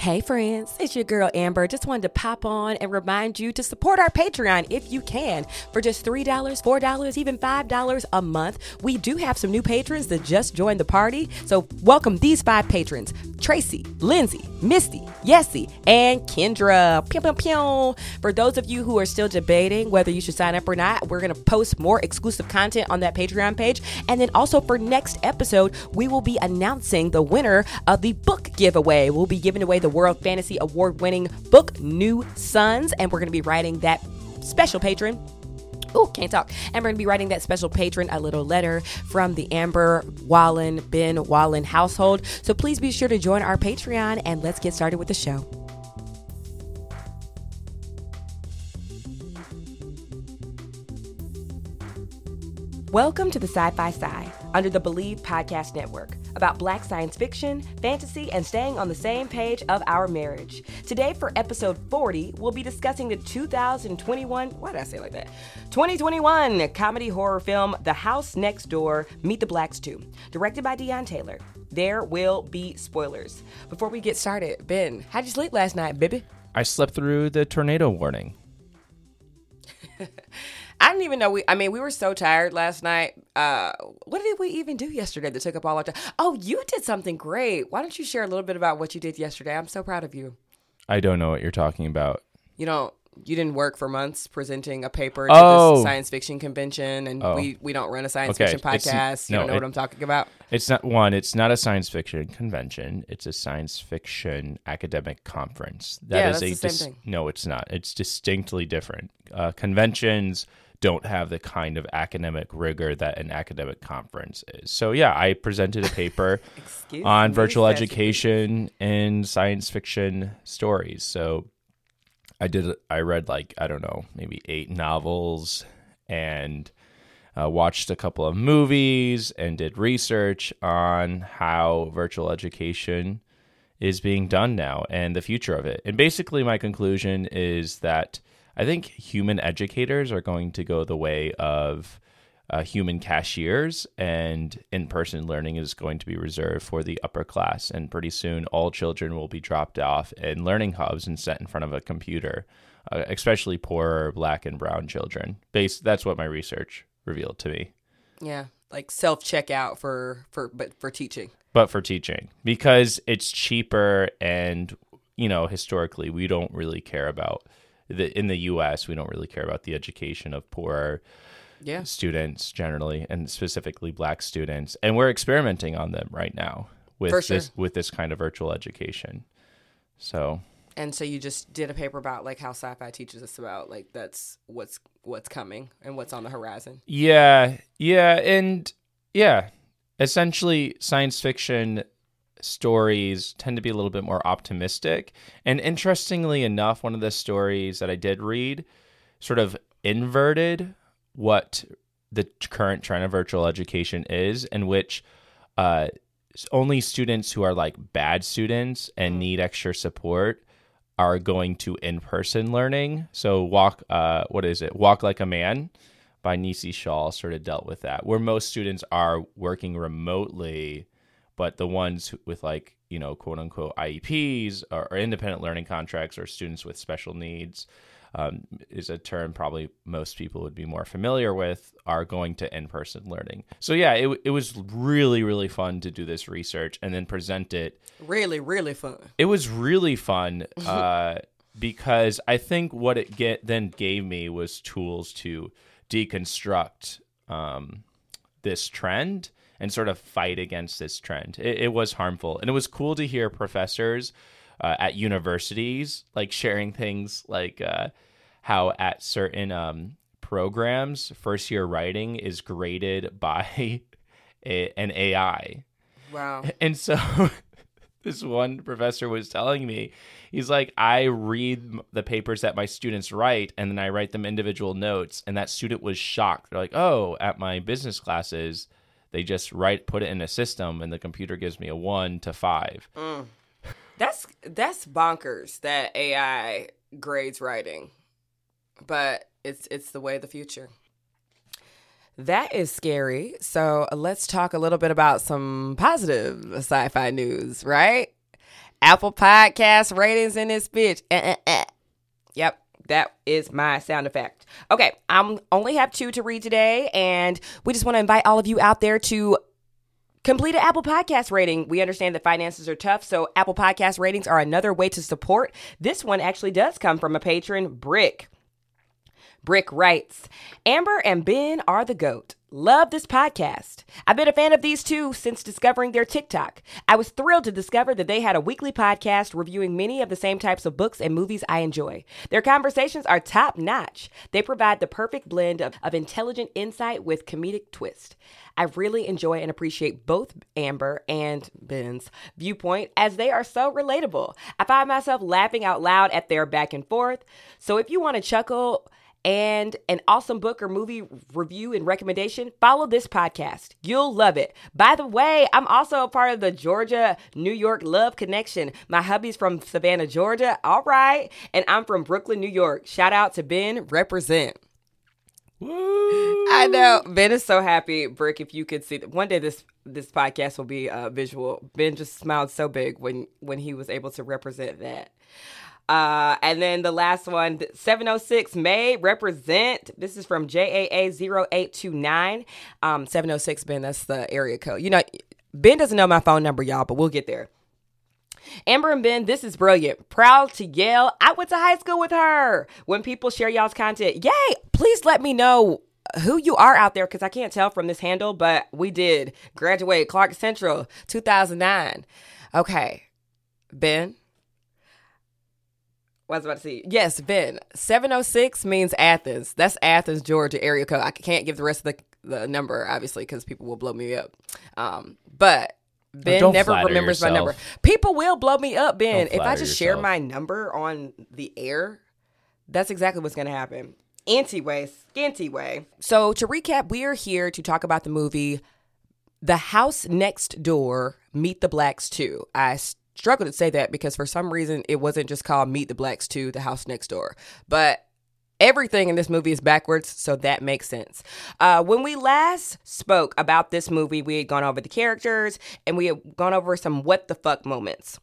Hey friends, it's your girl Amber. Just wanted to pop on and remind you to support our Patreon if you can. For just $3, $4, even $5 a month, we do have some new patrons that just joined the party. So welcome these five patrons Tracy, Lindsay, Misty, Yessie, and Kendra. Pew, pew, pew. For those of you who are still debating whether you should sign up or not, we're going to post more exclusive content on that Patreon page. And then also for next episode, we will be announcing the winner of the book giveaway. We'll be giving away the World Fantasy Award winning book, New Suns, and we're going to be writing that special patron Oh, can't talk. And we're going to be writing that special patron a little letter from the Amber Wallen, Ben Wallen household. So please be sure to join our Patreon and let's get started with the show. Welcome to the Sci Fi Sci under the Believe Podcast Network about black science fiction, fantasy, and staying on the same page of our marriage. Today, for episode 40, we'll be discussing the 2021, why did I say like that? 2021 comedy horror film The House Next Door Meet the Blacks 2, directed by Deon Taylor. There will be spoilers. Before we get started, Ben, how'd you sleep last night, baby? I slept through the tornado warning. I didn't even know we. I mean, we were so tired last night. Uh, what did we even do yesterday that took up all our time? Oh, you did something great. Why don't you share a little bit about what you did yesterday? I'm so proud of you. I don't know what you're talking about. You know, you didn't work for months presenting a paper to Oh. this science fiction convention, and Oh. we we don't run a science Okay, fiction it's- podcast. You no, don't know what I'm talking about. It's not one. It's not a science fiction convention. It's a science fiction academic conference. That Yeah, is that's a the same dis- thing. No, it's not. It's distinctly different. Uh, conventions don't have the kind of academic rigor that an academic conference is. So yeah, I presented a paper on me, virtual education and science fiction stories. So I did I read like I don't know, maybe 8 novels and uh, watched a couple of movies and did research on how virtual education is being done now and the future of it. And basically my conclusion is that I think human educators are going to go the way of uh, human cashiers, and in person learning is going to be reserved for the upper class. And pretty soon, all children will be dropped off in learning hubs and set in front of a computer, uh, especially poorer black and brown children. Based, that's what my research revealed to me. Yeah, like self checkout for for but for teaching. But for teaching, because it's cheaper, and you know, historically, we don't really care about the in the U.S. We don't really care about the education of poor Yeah. students generally and specifically black students and we're experimenting on them right now with sure. this with this kind of virtual education so And so you just did a paper about like how sci-fi teaches us about like that's what's what's coming and what's on the horizon. yeah yeah and yeah essentially science fiction stories tend to be a little bit more optimistic and interestingly enough one of the stories that i did read sort of inverted what the current trend of virtual education is, in which uh, only students who are like bad students and need extra support are going to in-person learning. So walk, uh, what is it? Walk like a man by Nisi Shawl sort of dealt with that, where most students are working remotely, but the ones with like you know quote unquote IEPs or, or independent learning contracts or students with special needs um, is a term probably most people would be more familiar with, are going to in person learning. So, yeah, it, it was really, really fun to do this research and then present it. Really, really fun. It was really fun uh, because I think what it get then gave me was tools to deconstruct um, this trend and sort of fight against this trend. It, it was harmful, and it was cool to hear professors uh, at universities like sharing things like uh, how at certain um, programs, first year writing is graded by a, an AI. Wow. And so this one professor was telling me, he's like, I read the papers that my students write and then I write them individual notes. And that student was shocked. They're like, oh, at my business classes, they just write, put it in a system and the computer gives me a one to five. Mm. That's, that's bonkers that AI grades writing, but it's, it's the way of the future. That is scary. So let's talk a little bit about some positive sci fi news, right? Apple Podcast ratings in this bitch. Uh, uh, uh. Yep, that is my sound effect. Okay, I'm only have two to read today, and we just want to invite all of you out there to complete an Apple Podcast rating. We understand that finances are tough, so Apple Podcast ratings are another way to support. This one actually does come from a patron, Brick. Brick writes Amber and Ben are the GOAT. Love this podcast. I've been a fan of these two since discovering their TikTok. I was thrilled to discover that they had a weekly podcast reviewing many of the same types of books and movies I enjoy. Their conversations are top notch. They provide the perfect blend of, of intelligent insight with comedic twist. I really enjoy and appreciate both Amber and Ben's viewpoint as they are so relatable. I find myself laughing out loud at their back and forth. So if you want to chuckle, and an awesome book or movie review and recommendation, follow this podcast. You'll love it. By the way, I'm also a part of the Georgia New York Love Connection. My hubby's from Savannah, Georgia. All right. And I'm from Brooklyn, New York. Shout out to Ben, represent. Woo! I know Ben is so happy, Brick. If you could see that, one day this this podcast will be uh, visual. Ben just smiled so big when when he was able to represent that. Uh, and then the last one, 706 may represent. This is from JAA0829. Um, 706, Ben, that's the area code. You know, Ben doesn't know my phone number, y'all, but we'll get there. Amber and Ben, this is brilliant. Proud to yell. I went to high school with her. When people share y'all's content, yay! Please let me know who you are out there because I can't tell from this handle, but we did graduate Clark Central 2009. Okay, Ben, was about to say? Yes, Ben. 706 means Athens. That's Athens, Georgia area code. I can't give the rest of the, the number, obviously, because people will blow me up. Um, but Ben never remembers my number. People will blow me up, Ben. If I just share my number on the air, that's exactly what's going to happen. Anyway, skinty way. So to recap, we are here to talk about the movie The House Next Door, Meet the Blacks 2. I struggle to say that because for some reason it wasn't just called Meet the Blacks 2, The House Next Door. But everything in this movie is backwards, so that makes sense. Uh, when we last spoke about this movie, we had gone over the characters and we had gone over some what the fuck moments.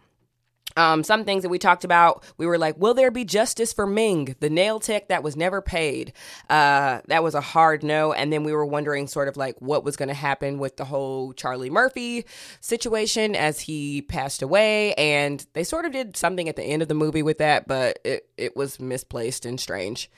Um, some things that we talked about, we were like, will there be justice for Ming, the nail tech that was never paid? Uh, that was a hard no. And then we were wondering sort of like what was going to happen with the whole Charlie Murphy situation as he passed away. And they sort of did something at the end of the movie with that, but it, it was misplaced and strange.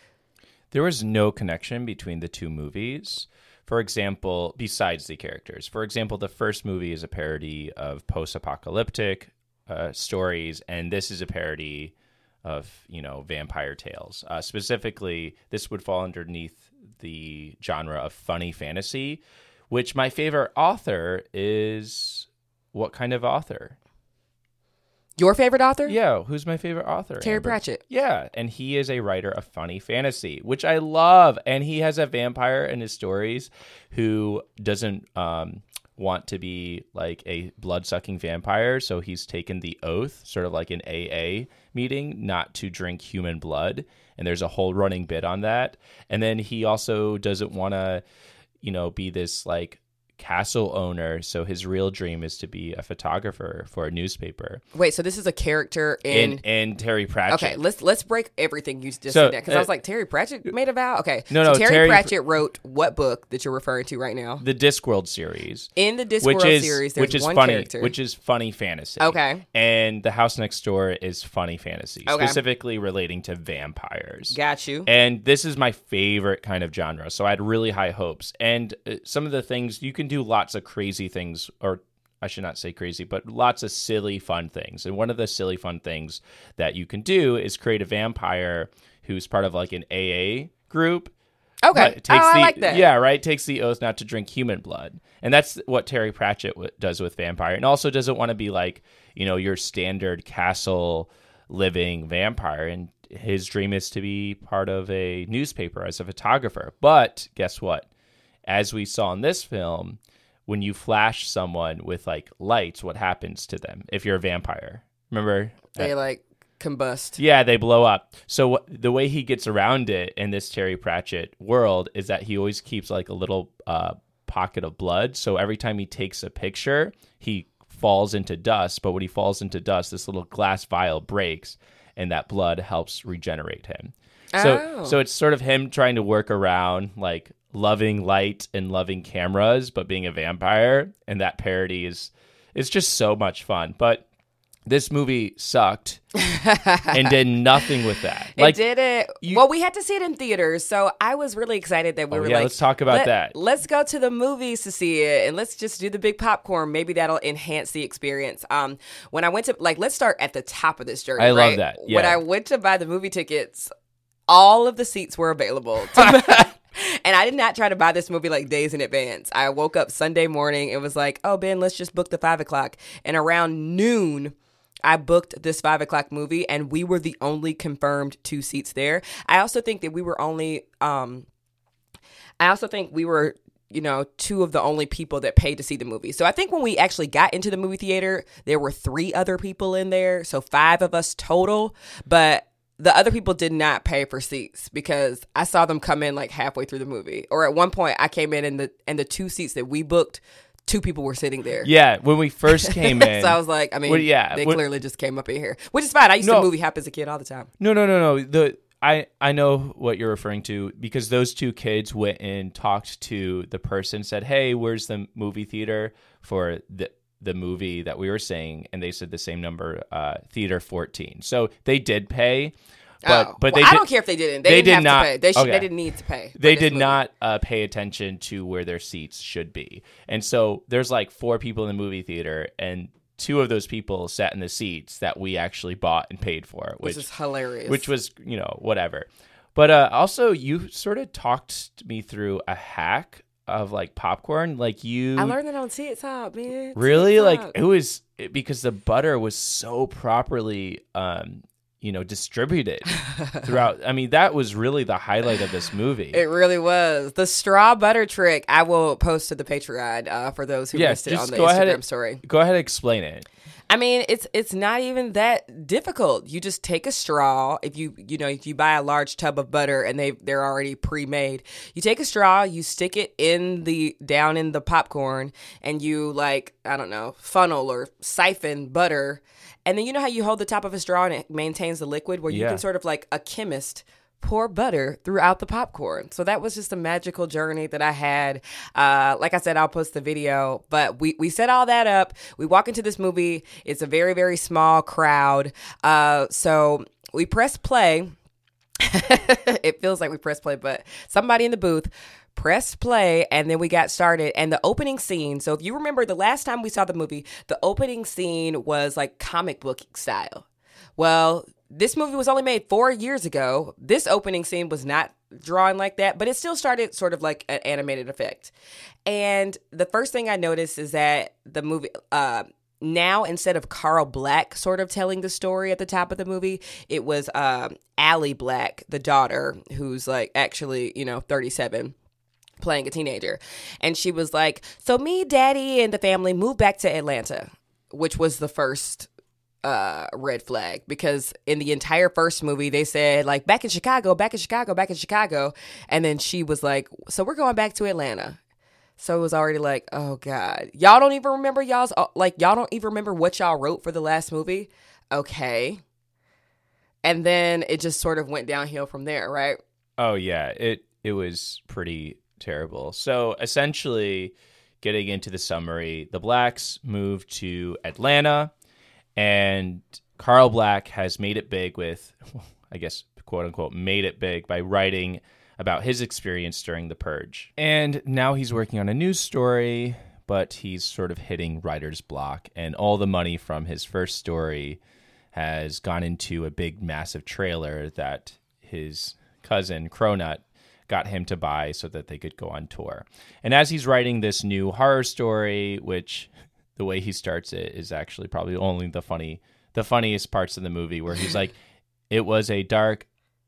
There was no connection between the two movies. For example, besides the characters. For example, the first movie is a parody of post-apocalyptic uh, stories, and this is a parody of you know vampire tales. Uh, specifically, this would fall underneath the genre of funny fantasy, which my favorite author is. What kind of author? Your favorite author? Yeah, who's my favorite author? Terry Amber? Pratchett. Yeah, and he is a writer of funny fantasy, which I love. And he has a vampire in his stories who doesn't um, want to be like a blood sucking vampire. So he's taken the oath, sort of like an AA meeting, not to drink human blood. And there's a whole running bit on that. And then he also doesn't want to, you know, be this like castle owner. So his real dream is to be a photographer for a newspaper. Wait, so this is a character in. And and Terry Pratchett. Okay, let's let's break everything you just So, said because I uh, was like Terry Pratchett made a vow. Okay, No, so no, Terry, Terry- Pratchett wrote what book that you're referring to right now? the Discworld series. In the Discworld which is series, there's which is funny, character. which is funny fantasy. Okay. and the house next door is funny fantasy, Okay. specifically relating to vampires. Got you. And this is my favorite kind of genre, so I had really high hopes. And uh, some of the things you can do lots of crazy things, or I should not say crazy, but lots of silly fun things. And one of the silly fun things that you can do is create a vampire who's part of like an AA group Okay. but oh, I the, like that. Yeah, right. Takes the oath not to drink human blood, and that's what Terry Pratchett w- does with vampire, and also doesn't want to be like you know your standard castle living vampire. And his dream is to be part of a newspaper as a photographer. But guess what? As we saw in this film, when you flash someone with like lights, what happens to them if you're a vampire? Remember? They like combust. Yeah, they blow up. So the way he gets around it in this Terry Pratchett world is that he always keeps like a little uh, pocket of blood. So every time he takes a picture, he falls into dust. But when he falls into dust, this little glass vial breaks, and that blood helps regenerate him. So Oh. so it's sort of him trying to work around like loving light and loving cameras, but being a vampire, and that parody is it's just so much fun. But this movie sucked and did nothing with that. it Like did it. you- well, we had to see it in theaters, so I was really excited that we Oh, were yeah, like, let's talk about "Let- that." Let's go to the movies to see it, and let's just do the big popcorn. Maybe that'll enhance the experience. Um, when I went to like, let's start at the top of this journey. I love right? that, When. I went to buy the movie tickets, all of the seats were available. to- And I did not try to buy this movie like days in advance. I woke up Sunday morning. It was like, oh, Ben, let's just book the five o'clock. And around noon, I booked this five o'clock movie, and we were the only confirmed two seats there. I also think that we were only, um, I also think we were, you know, two of the only people that paid to see the movie. So I think when we actually got into the movie theater, there were three other people in there, so five of us total. But the other people did not pay for seats because I saw them come in like halfway through the movie. Or at one point, I came in and the and the two seats that we booked, two people were sitting there. yeah, when we first came in, so I was like, I mean, Well, yeah, they when- clearly just came up in here, which is fine. I used No. to movie hop as a kid all the time. No, no, no, no. The I I know what you're referring to because those two kids went and talked to the person, said, "Hey, where's the movie theater for the the movie that we were saying?" And they said the same number, uh, theater 14. So they did pay, but oh. but Well, they I did, don't care if they didn't. They, they didn't did have not- to pay. They should, okay. They didn't need to pay. they did movie. not uh, pay attention to where their seats should be. And so there's like four people in the movie theater, and two of those people sat in the seats that we actually bought and paid for, which Which is hilarious. which was you know whatever. But uh, also, you sort of talked me through a hack of like popcorn, like you I learned that on TikTok, man. really like it was it- because the butter was so properly um you know distributed throughout. I mean, that was really the highlight of this movie. It really was the straw butter trick. I will post to the Patreon uh, for those who Yeah, missed it on the go Instagram and- story. Go ahead and explain it. I mean, it's it's not even that difficult. You just take a straw. If you you know if you buy a large tub of butter and they they're already pre-made, you take a straw, you stick it in the down in the popcorn, and you like I don't know funnel or siphon butter, and then you know how you hold the top of a straw and it maintains the liquid, where you Yeah. can sort of like a chemist pour butter throughout the popcorn. So that was just a magical journey that I had. Uh, like I said, I'll post the video, but we, we set all that up. We walk into this movie. It's a very, very small crowd. Uh, so we press play. it feels like we press play, but somebody in the booth press play and then we got started and the opening scene so if you remember the last time we saw the movie the opening scene was like comic book style well, this movie was only made four years ago. This opening scene was not drawn like that, but it still started sort of like an animated effect. And the first thing I noticed is that the movie, uh, now instead of Carl Black sort of telling the story at the top of the movie, it was um, Allie Black, the daughter, who's like actually, you know, 37 playing a teenager. And she was like, So me, daddy, and the family moved back to Atlanta, which was the first uh red flag because in the entire first movie they said like back in Chicago, back in Chicago, back in Chicago, and then she was like, "So we're going back to Atlanta." So it was already like, oh god, y'all don't even remember y'all's uh, like y'all don't even remember what y'all wrote for the last movie. Okay, and then it just sort of went downhill from there, right? Oh yeah, it it was pretty terrible. So essentially, getting into the summary, the Blacks moved to Atlanta, and Carl Black has made it big with, I guess, quote unquote, made it big by writing about his experience during the purge. And now he's working on a news story, but he's sort of hitting writer's block, and all the money from his first story has gone into a big, massive trailer that his cousin Cronut got him to buy so that they could go on tour. And as he's writing this new horror story, which the way he starts it is actually probably only the funny the funniest parts of the movie where he's like it was a dark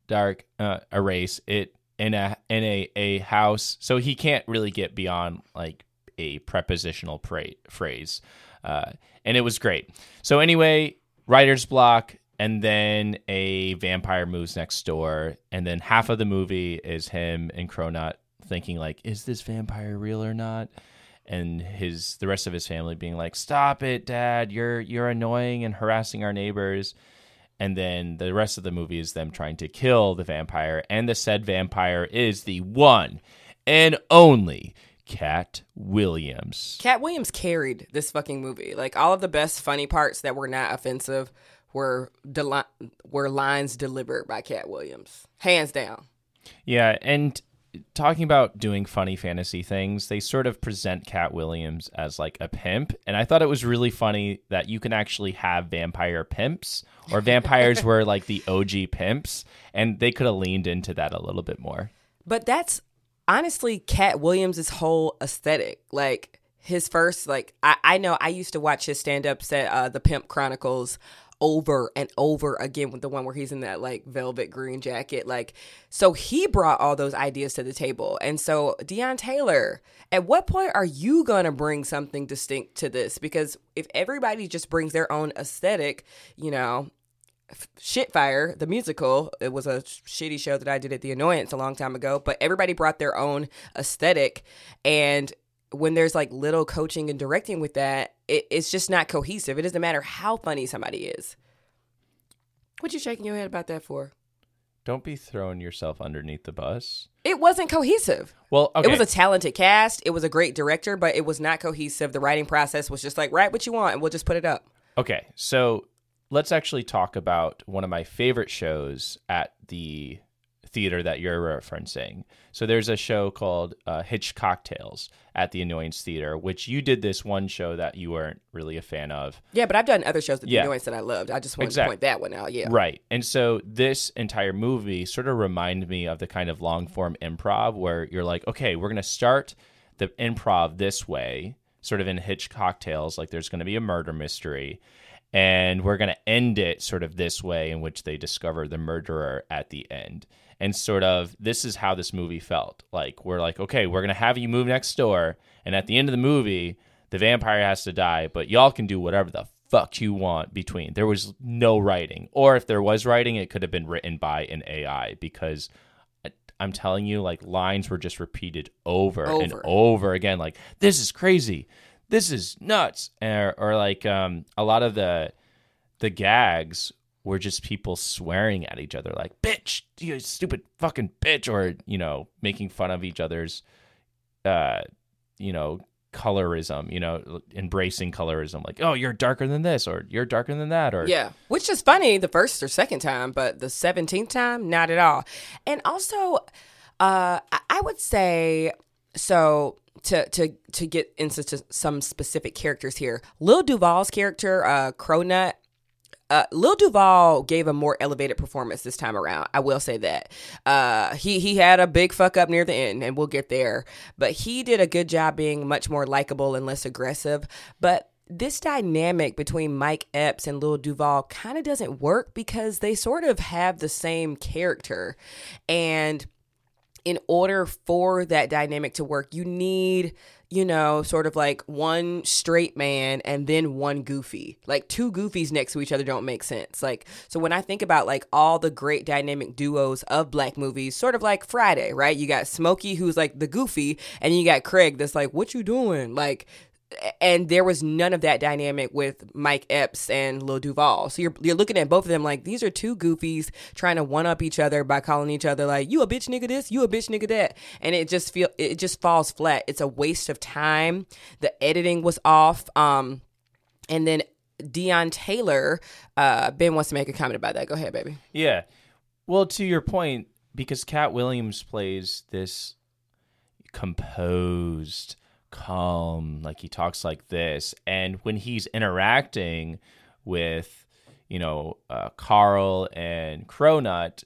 dark uh, race it in a in a a house. So he can't really get beyond like a prepositional pra- phrase uh, and it was great. So anyway writer's block and then a vampire moves next door and then half of the movie is him and cronut thinking like is this vampire real or not and his the rest of his family being like stop it dad you're you're annoying and harassing our neighbors and then the rest of the movie is them trying to kill the vampire and the said vampire is the one and only Katt Williams. Katt Williams carried this fucking movie. Like all of the best funny parts that were not offensive were deli- were lines delivered by Katt Williams, hands down. Yeah, and talking about doing funny fantasy things, they sort of present Katt Williams as like a pimp, and I thought it was really funny that you can actually have vampire pimps, or vampires were like the OG pimps, and they could have leaned into that a little bit more. But that's honestly Katt Williams' whole aesthetic. Like his first, like I, I know I used to watch his stand ups at uh, the Pimp Chronicles over and over again with the one where he's in that like velvet green jacket. Like, so he brought all those ideas to the table. And so, Deon Taylor, at what point are you going to bring something distinct to this? Because if everybody just brings their own aesthetic, you know, Shitfire, the musical, it was a shitty show that I did at The Annoyance a long time ago, but everybody brought their own aesthetic. And when there's like little coaching and directing with that, it, it's just not cohesive. It doesn't matter how funny somebody is. What you shaking your head about that for? Don't be throwing yourself underneath the bus. It wasn't cohesive. Well, okay. It was a talented cast. It was a great director, but it was not cohesive. The writing process was just like, write what you want and we'll just put it up. Okay. So let's actually talk about one of my favorite shows at the theater that you're referencing. So there's a show called uh, Hitch Cocktails at the Annoyance Theater, which you did this one show that you weren't really a fan of. Yeah, but I've done other shows at the yeah. Annoyance that I loved. I just wanted exactly. to point that one out. Yeah. Right. And so this entire movie sort of reminded me of the kind of long form improv where you're like, okay, we're going to start the improv this way, sort of in Hitch Cocktails, like there's going to be a murder mystery and we're going to end it sort of this way in which they discover the murderer at the end and sort of this is how this movie felt. Like we're like, okay, we're gonna have you move next door, and at the end of the movie, the vampire has to die, but y'all can do whatever the fuck you want between. There was no writing, or if there was writing, it could have been written by an AI because uh, I'm telling you, like lines were just repeated over, over. and over again. Like this is crazy, this is nuts, or, or like um, a lot of the the gags were just people swearing at each other like bitch you stupid fucking bitch or you know making fun of each other's uh you know colorism you know embracing colorism like oh you're darker than this or you're darker than that or yeah. Which is funny the first or second time but the 17th time not at all. And also uh i would say so to to to get into some specific characters here lil duval's character uh cronut uh, Lil Duval gave a more elevated performance this time around. I will say that. Uh, he he had a big fuck up near the end, and we'll get there. But he did a good job being much more likable and less aggressive. But this dynamic between Mike Epps and Lil Duval kind of doesn't work because they sort of have the same character, and in order for that dynamic to work, you need, you know, sort of like one straight man and then one goofy. Like two goofies next to each other don't make sense. Like, so when I think about like all the great dynamic duos of black movies, sort of like Friday, right? You got Smokey, who's like the goofy, and you got Craig, that's like, what you doing? Like, and there was none of that dynamic with Mike Epps and Lil Duval. So you're you're looking at both of them like these are two goofies trying to one up each other by calling each other like you a bitch nigga this, you a bitch nigga that, and it just feel it just falls flat. It's a waste of time. The editing was off. Um, and then Deon Taylor, uh, Ben wants to make a comment about that. Go ahead, baby. Yeah. Well, to your point, because Katt Williams plays this composed, calm, like he talks like this, and when he's interacting with, you know, uh, Carl and Cronut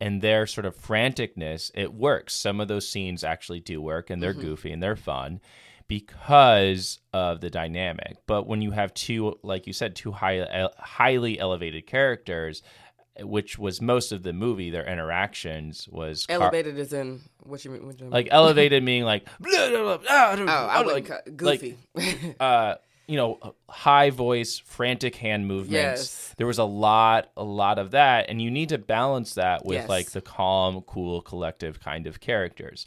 and their sort of franticness, it works. Some of those scenes actually do work, and they're goofy and they're fun because of the dynamic. But when you have two, like you said, two high, highly elevated characters, which was most of the movie, their interactions was Car- Elevated is in what you mean? What you mean? like elevated, meaning like, blah, blah, blah, ah, oh, I like, cut goofy. uh, you know, high voice, frantic hand movements. Yes. There was a lot, a lot of that, and you need to balance that with Yes. like the calm, cool, collective kind of characters,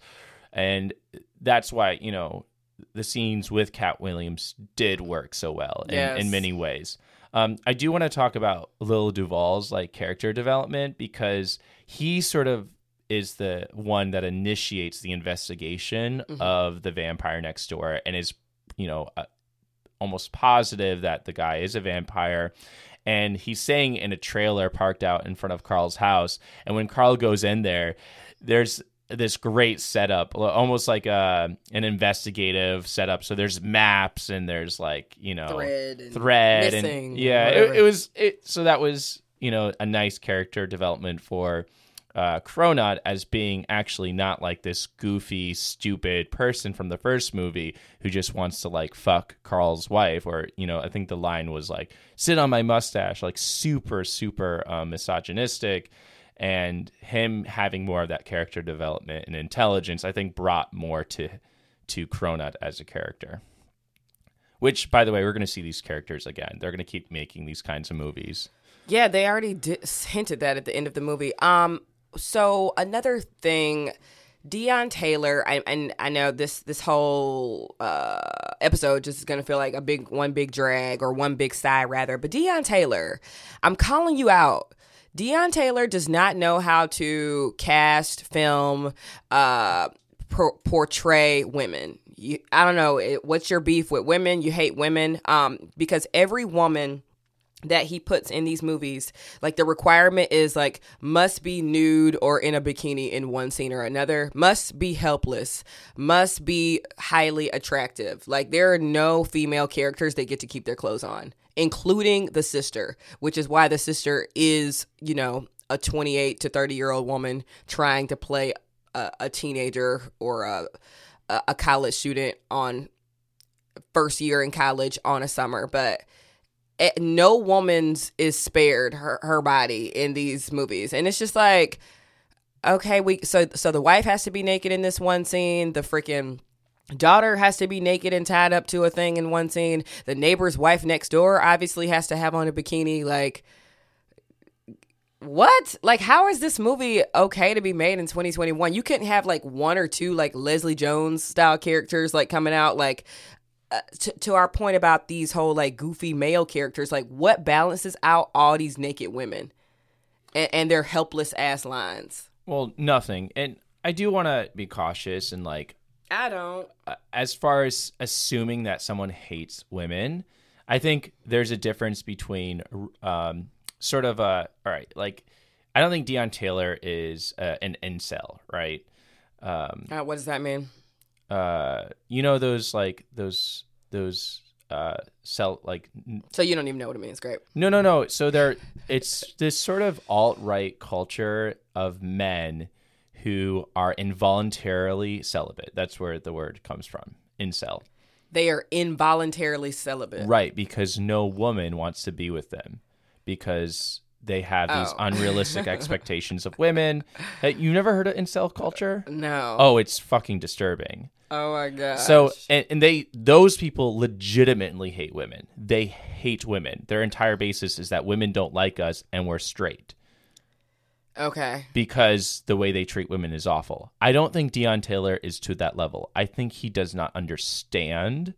and that's why you know the scenes with Katt Williams did work so well in, Yes. in many ways. Um, I do want to talk about Lil Duval's like character development because he sort of is the one that initiates the investigation Mm-hmm. of the vampire next door and is you know uh, almost positive that the guy is a vampire and he's saying in a trailer parked out in front of Carl's house and when Carl goes in there there's this great setup almost like a an investigative setup. So there's maps and there's like you know Thread and thread and yeah it, it was it so that was you know a nice character development for uh Cronut as being actually not like this goofy stupid person from the first movie who just wants to like fuck Carl's wife or you know I think the line was like sit on my mustache like super super um, misogynistic and him having more of that character development and intelligence I think brought more to to Cronut as a character which, by the way, we're going to see these characters again. They're going to keep making these kinds of movies. Yeah, they already hinted that at the end of the movie. Um, so another thing, Deon Taylor, I, and I know this this whole uh, episode just is gonna feel like a big one big drag or one big sigh rather. But Deon Taylor, I'm calling you out. Deon Taylor does not know how to cast, film, uh, por- portray women. You, I don't know it, what's your beef with women. You hate women, um, because every woman that he puts in these movies like the requirement is like must be nude or in a bikini in one scene or another must be helpless must be highly attractive like there are no female characters that get to keep their clothes on including the sister which is why the sister is you know a 28 to 30 year old woman trying to play a, a teenager or a a college student on first year in college on a summer. But eh, no woman's is spared her, her body in these movies. And it's just like okay we so so the wife has to be naked in this one scene. The freaking daughter has to be naked and tied up to a thing in one scene. The neighbor's wife next door obviously has to have on a bikini. Like what? Like how is this movie okay to be made in 2021 you couldn't have like one or two like leslie jones style characters like coming out like uh, to, to our point about these whole like goofy male characters like what balances out all these naked women and, and their helpless ass lines? Well, nothing. And I do want to be cautious and like, i don't. Uh, as far as assuming that someone hates women, I think there's a difference between um, sort of a, all right, like, I don't think Deon Taylor is uh, an incel, right? Um, uh, what does that mean? uh, you know those like those those uh cell like n- so you don't even know what it means. Great. No no no. So there it's this sort of alt-right culture of men who are involuntarily celibate that's where the word comes from incel they are involuntarily celibate right because no woman wants to be with them because they have these Oh. unrealistic expectations of women. You never heard of incel culture? No. Oh, it's fucking disturbing. Oh my god. So and, and they those people legitimately hate women. They hate women. Their entire basis is that women don't like us and we're straight okay. because the way they treat women is awful. I don't think Deon Taylor is to that level. I think he does not understand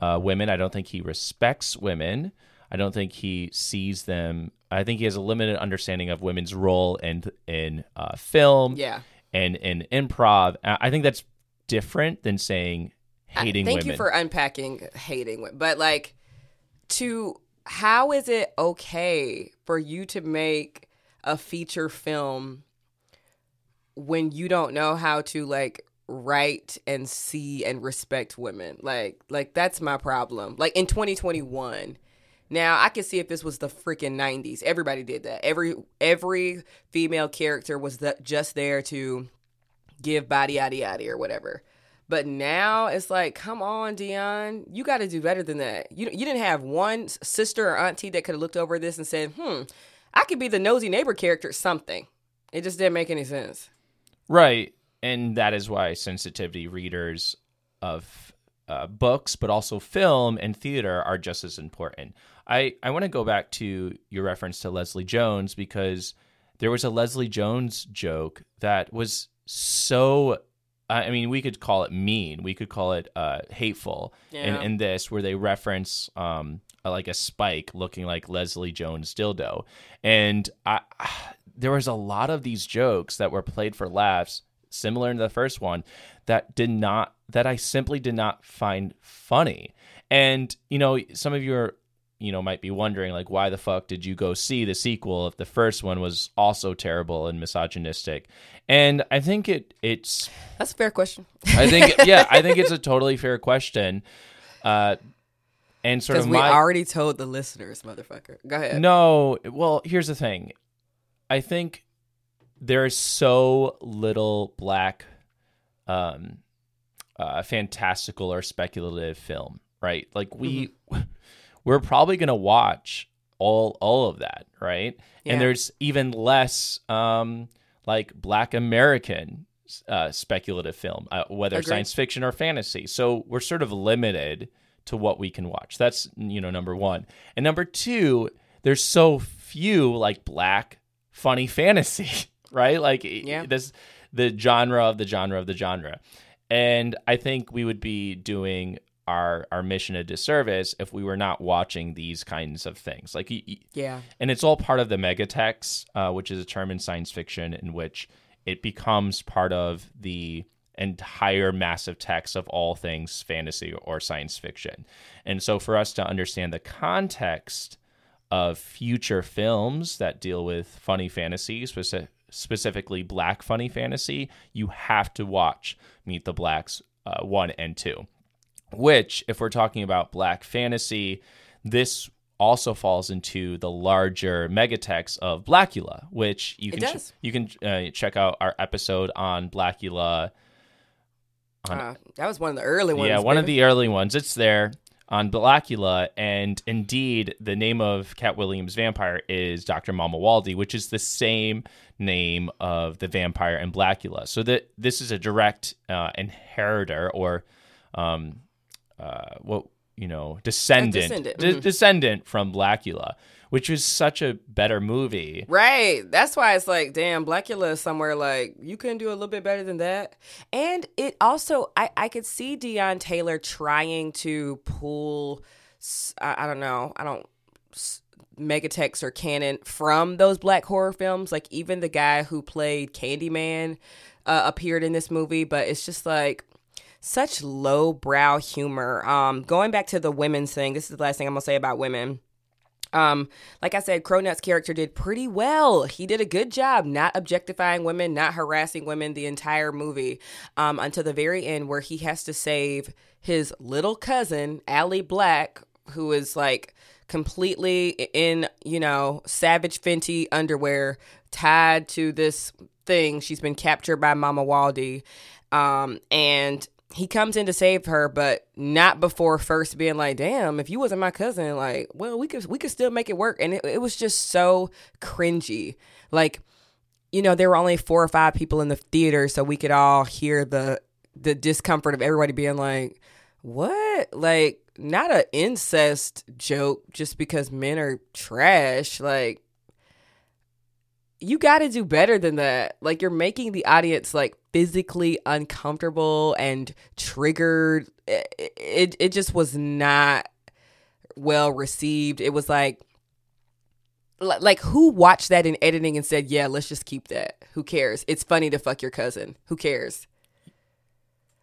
uh, women. I don't think he respects women. I don't think he sees them. I think he has a limited understanding of women's role in in uh, film Yeah. and in improv. I I think that's different than saying I- hating Thank women. you for unpacking hating. But like to how is it okay for you to make a feature film when you don't know how to like write and see and respect women? Like like that's my problem. Like in 2021. Now I could see if this was the freaking 90s. Everybody did that. Every every female character was just there to give body yada yada or whatever. But now it's like, come on, Deon, you got to do better than that. You you didn't have one sister or auntie that could have looked over this and said, "Hmm, I could be the nosy neighbor character." Something. It just didn't make any sense. Right. And that is why sensitivity readers of uh, books, but also film and theater are just as important. I, I want to go back to your reference to Leslie Jones because there was a Leslie Jones joke that was so. I mean, we could call it mean. We could call it uh, hateful. In, Yeah. in this, where they reference um, like a spike looking like Leslie Jones dildo, and I, there was a lot of these jokes that were played for laughs, similar to the first one, that did not that I simply did not find funny. And you know, some of you are you know might be wondering like why the fuck did you go see the sequel if the first one was also terrible and misogynistic and i think it it's That's a fair question. i think yeah i think it's a totally fair question uh and sort Because of we my already told the listeners, motherfucker. Go ahead. no, well, here's the thing. I think there is so little black, um, uh, fantastical or speculative film, right? Like we, we're probably gonna watch all all of that, right? Yeah. And there's even less, um, like Black American uh, speculative film, uh, whether Agreed. science fiction or fantasy. So we're sort of limited to what we can watch. That's you know number one, and number two, there's so few like black funny fantasy, right? Like Yeah. this the genre of the genre of the genre, and I think we would be doing our our mission a disservice if we were not watching these kinds of things. Like Yeah. and it's all part of the megatext, uh, which is a term in science fiction in which it becomes part of the entire massive text of all things fantasy or science fiction. And so, for us to understand the context of future films that deal with funny fantasy, speci- specifically black funny fantasy, you have to watch Meet the Blacks uh, 1 and 2 which if we're talking about black fantasy this also falls into the larger megatext of blacula which you It can does. you can uh, check out our episode on blackula Uh, that was one of the early ones. yeah one of the early ones it's there on blacula and indeed the name of katt williams vampire is dr mamuwalde which is the same name of the vampire in blacula so that this is a direct uh, inheritor or um, uh, what you know descendant descendant, de- mhm. descendant from Blacula, which was such a better movie. Right. That's why it's like, damn, Blacula is somewhere like you couldn't do a little bit better than that. And it also, I, I could see Deon Taylor trying to pull, I don't know, I don't, megatext or canon from those black horror films. Like even the guy who played Candyman uh, appeared in this movie, but it's just like, such low brow humor. Um, going back to the women's thing, this is the last thing I'm gonna say about women. Um, like I said, Cronut's character did pretty well. He did a good job not objectifying women, not harassing women the entire movie, um, until the very end where he has to save his little cousin, Allie Black, who is like completely in, you know, Savage Fenty underwear, tied to this thing. She's been captured by Mamuwalde. Um, and he comes in to save her, but not before first being like, "Damn, if you wasn't my cousin, like, well, we could we could still make it work." And it, it was just so cringy. Like, you know, there were only four or five people in the theater, so we could all hear the the discomfort of everybody being like, "What?" Like, not an incest joke just because men are trash. Like, you got to do better than that. Like, you're making the audience like physically uncomfortable and triggered. It, it, it just was not well received. It was like, like who watched that in editing and said, "Yeah, let's just keep that. Who cares? It's funny to fuck your cousin. Who cares?"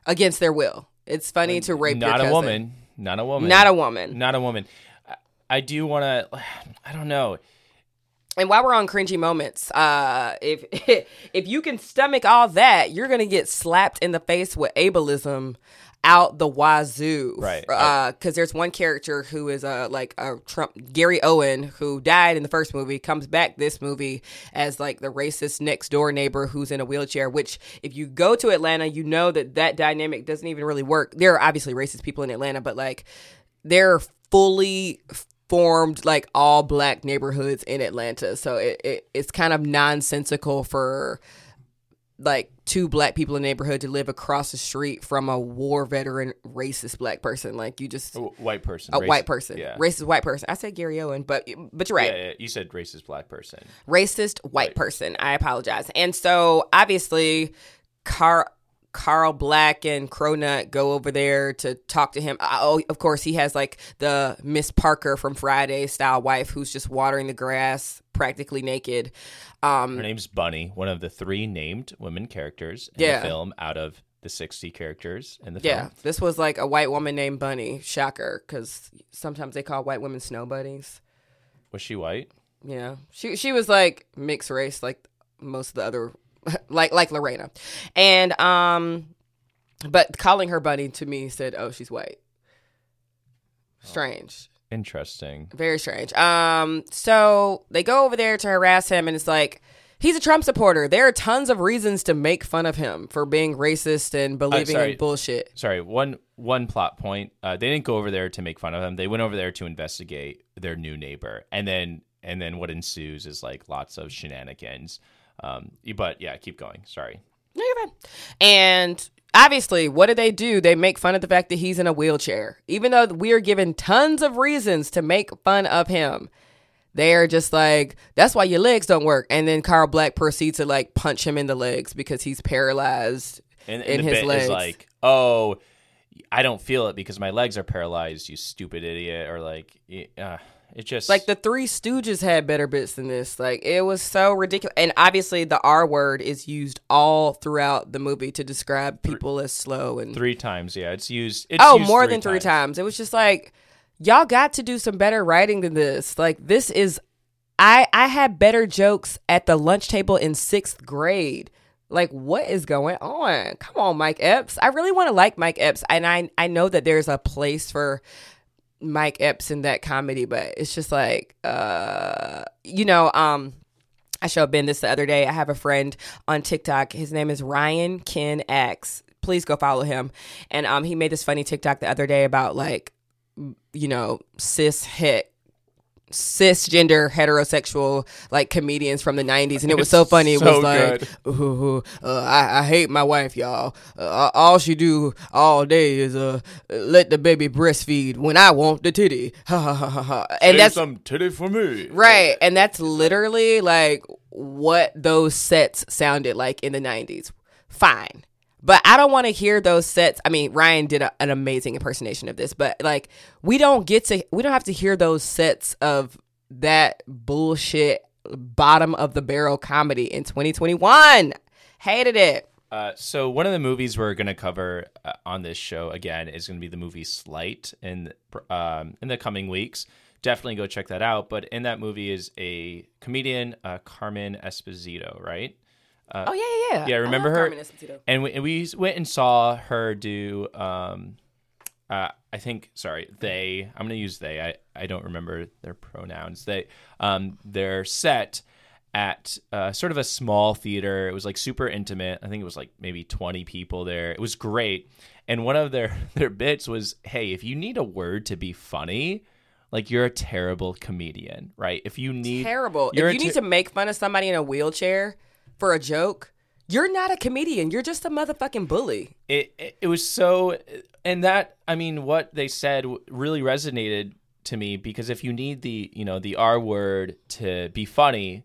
Against their will. It's funny to rape not your a cousin. woman. Not a woman. Not a woman. Not a woman. I, I do want to. I don't know. And while we're on cringy moments, uh, if if you can stomach all that, you're gonna get slapped in the face with ableism out the wazoo, Right. Because there's one character who is uh like a Trump Gary Owen who died in the first movie, comes back this movie as like the racist next door neighbor who's in a wheelchair. Which, if you go to Atlanta, you know that that dynamic doesn't even really work. There are obviously racist people in Atlanta, but like they're fully formed like all black neighborhoods in Atlanta. So it, it it's kind of nonsensical for like two black people in the neighborhood to live across the street from a war veteran racist black person. Like you just A white person. a white person, Yeah. racist white person. I said Gary Owen, but but you're right Yeah, yeah, You said racist black person. racist white person. I apologize. And so obviously, Carl Carl Black and Cronut go over there to talk to him. Oh, of course, he has like the Miss Parker from Friday style wife who's just watering the grass, practically naked. Um, Her name's Bunny, one of the three named women characters in Yeah. the film out of the 60 characters in the film. yeah, this was like a white woman named Bunny. Shocker, because sometimes they call white women snow bunnies. Was she white? Yeah, she she was like mixed race, like most of the other, like like Lorena, and um, but calling her bunny to me said, "Oh, she's white." Strange, Interesting. very strange. Um, so they go over there to harass him, and it's like. He's a Trump supporter. There are tons of reasons to make fun of him for being racist and believing sorry. in bullshit. Sorry, one one plot point. Uh, they didn't go over there to make fun of him. They went over there to investigate their new neighbor, and then and then what ensues is like lots of shenanigans. Um, but yeah, keep going. Sorry. No, you're fine. And obviously, what do they do? They make fun of the fact that he's in a wheelchair, even though we are given tons of reasons to make fun of him. They're just like, that's why your legs don't work. And then Carl Black proceeds to like punch him in the legs because he's paralyzed And, in and the his bit legs. is like, oh, I don't feel it because my legs are paralyzed. You stupid idiot, or like, uh, it just like the Three Stooges had better bits than this. Like it was so ridiculous. And obviously, the R word is used all throughout the movie to describe people as slow and three times. Yeah, it's used. It's oh, used more than three times. It was just like y'all got to do some better writing than this. Like this is I I had better jokes at the lunch table in 6th grade. Like what is going on? Come on, Mike Epps. I really want to like Mike Epps and I I know that there's a place for Mike Epps in that comedy, but it's just like uh you know, um I showed Ben this the other day. I have a friend on TikTok. His name is Ryan Ken Acts. Please go follow him. And um, he made this funny TikTok the other day about like, you know, cis het cisgender heterosexual like comedians from the 90s and it was so funny it So was like ooh, uh, I, I hate my wife y'all uh, all she do all day is uh let the baby breastfeed when i want the titty ha ha ha ha ha and that's some titty for me. Right. And that's literally like what those sets sounded like in the 90s. Fine. But I don't want to hear those sets. I mean, Ryan did a, an amazing impersonation of this, but like we don't get to we don't have to hear those sets of that bullshit bottom of the barrel comedy in 2021. Hated it. Uh, so one of the movies we're going to cover uh, on this show again is going to be the movie Slight in um, in the coming weeks. Definitely go check that out. But in that movie is a comedian, uh, Carmen Esposito, right? Oh yeah, yeah, yeah. Yeah, I remember her? And we, and we went and saw her do. Um, uh, I think. Sorry, they. I'm to use they. I I don't remember their pronouns. They. Um, their set at uh, sort of a small theater. It was like super intimate. I think it was like maybe 20 people there. It was great. And one of their their bits was, "Hey, if you need a word to be funny, like you're a terrible comedian, right? If you need Terrible. If you a need to make fun of somebody in a wheelchair for a joke, you're not a comedian. You're just a motherfucking bully. it, it was so and that i mean what they said really resonated to me because if you need the you know the r word to be funny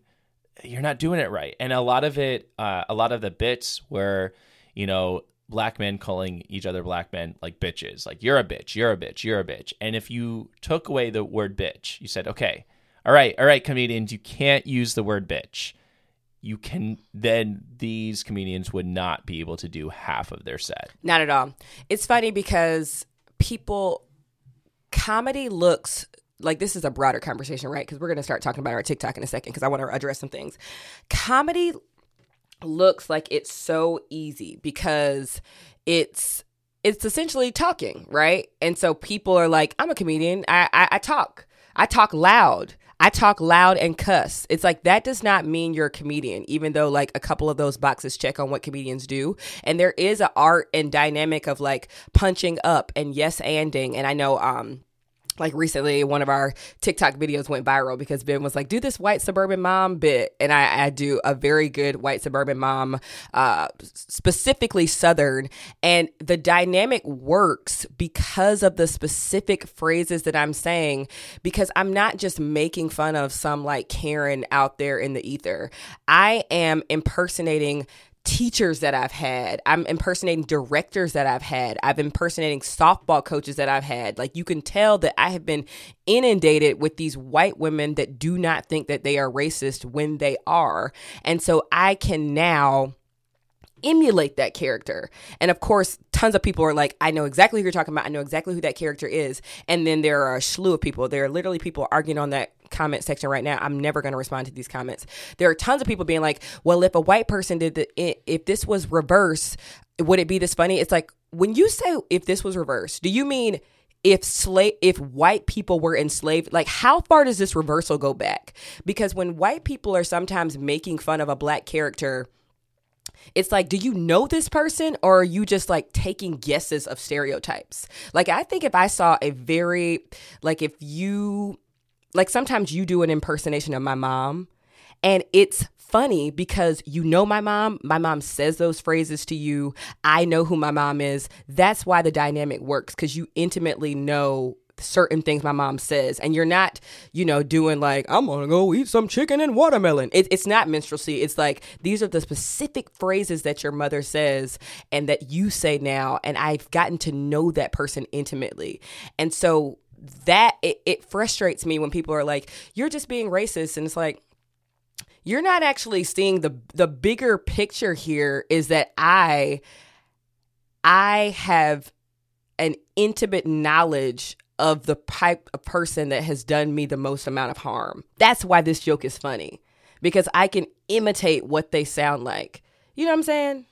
you're not doing it right and a lot of it uh, a lot of the bits were you know black men calling each other black men like bitches like you're a bitch you're a bitch you're a bitch and if you took away the word bitch you said okay all right all right comedians you can't use the word bitch you can then these comedians would not be able to do half of their set Not at all. It's funny because people, comedy looks like this is a broader conversation, right? Because we're going to start talking about our TikTok in a second because I want to address some things. Comedy looks like it's so easy because it's it's essentially talking, right? And so people are like, I'm a comedian. I, I, I talk. I talk loud. I talk loud and cuss. It's like that does not mean you're a comedian, even though like a couple of those boxes check on what comedians do. And there is an art and dynamic of like punching up and yes anding. And I know um like recently one of our TikTok videos went viral because Ben was like, do this white suburban mom bit. And I, I do a very good white suburban mom, uh, specifically Southern. And the dynamic works because of the specific phrases that I'm saying, because I'm not just making fun of some like Karen out there in the ether. I am impersonating teachers that I've had. I'm impersonating directors that I've had. I've impersonating softball coaches that I've had. Like you can tell that I have been inundated with these white women that do not think that they are racist when they are. And so I can now emulate that character. And of course, tons of people are like, I know exactly who you're talking about. I know exactly who that character is. And then there are a slew of people. There are literally people arguing on that comment section right now. I'm never going to respond to these comments. There are tons of people being like, well, if a white person did the, if this was reverse, would it be this funny? It's like, when you say if this was reverse, do you mean if slave if white people were enslaved like how far does this reversal go back because when white people are sometimes making fun of a black character it's like, do you know this person or are you just like taking guesses of stereotypes? Like, I think if I saw a very, like, if you, like, sometimes you do an impersonation of my mom and it's funny because you know my mom, my mom says those phrases to you. I know who my mom is. That's why the dynamic works because you intimately know certain things my mom says and you're not you know doing like i'm gonna go eat some chicken and watermelon. It, it's not minstrelsy it's like these are the specific phrases that your mother says and that you say now and i've gotten to know that person intimately. And so that it, it frustrates me when people are like you're just being racist and it's like you're not actually seeing the the bigger picture here is that i i have an intimate knowledge of the type of person that has done me the most amount of harm. That's why this joke is funny because I can imitate what they sound like. You know what I'm saying?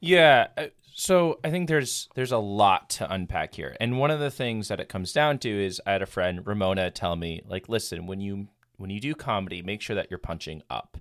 Yeah. uh, So I think there's there's a lot to unpack here, and one of the things that it comes down to is I had a friend Ramona tell me like, listen, when you when you do comedy, make sure that you're punching up,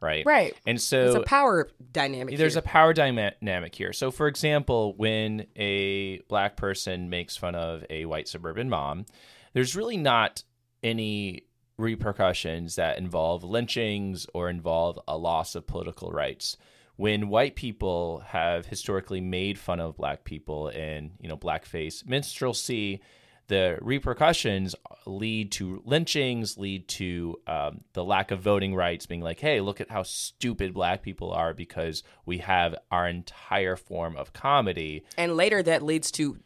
right? Right. And so It's a power dynamic. there's here. a power dynamic here. So, for example, when a black person makes fun of a white suburban mom, there's really not any repercussions that involve lynchings or involve a loss of political rights. When white people have historically made fun of black people in, you know, blackface minstrelsy, the repercussions lead to lynchings, lead to um, the lack of voting rights, being like, hey, look at how stupid black people are because we have our entire form of comedy. and later that leads to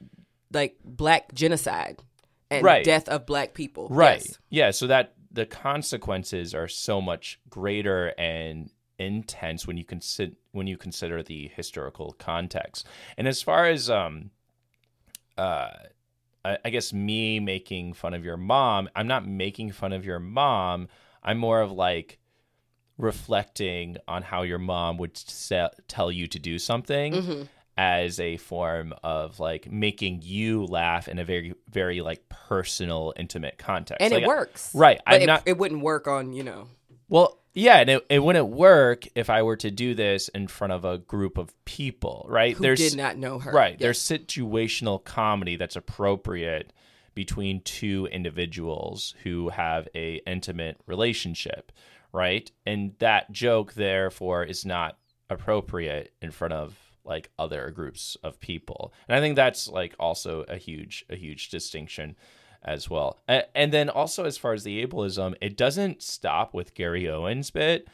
like black genocide and Right. death of black people. Right. Yes. Yeah. So that the consequences are so much greater and intense when you consider when you consider the historical context. And as far as um uh I, I guess me making fun of your mom, I'm not making fun of your mom. I'm more of like reflecting on how your mom would se- tell you to do something Mm-hmm. as a form of like making you laugh in a very very like personal intimate context And Like, it works. right But i'm it, not it wouldn't work on, you know. well Yeah, and it, it wouldn't work if I were to do this in front of a group of people, right? Who did not know her. Right. Yes. There's situational comedy that's appropriate between two individuals who have a intimate relationship, right? And that joke therefore is not appropriate in front of like other groups of people. And I think that's like also a huge a huge distinction as well. And then also as far as the ableism, it doesn't stop with Gary Owens bit.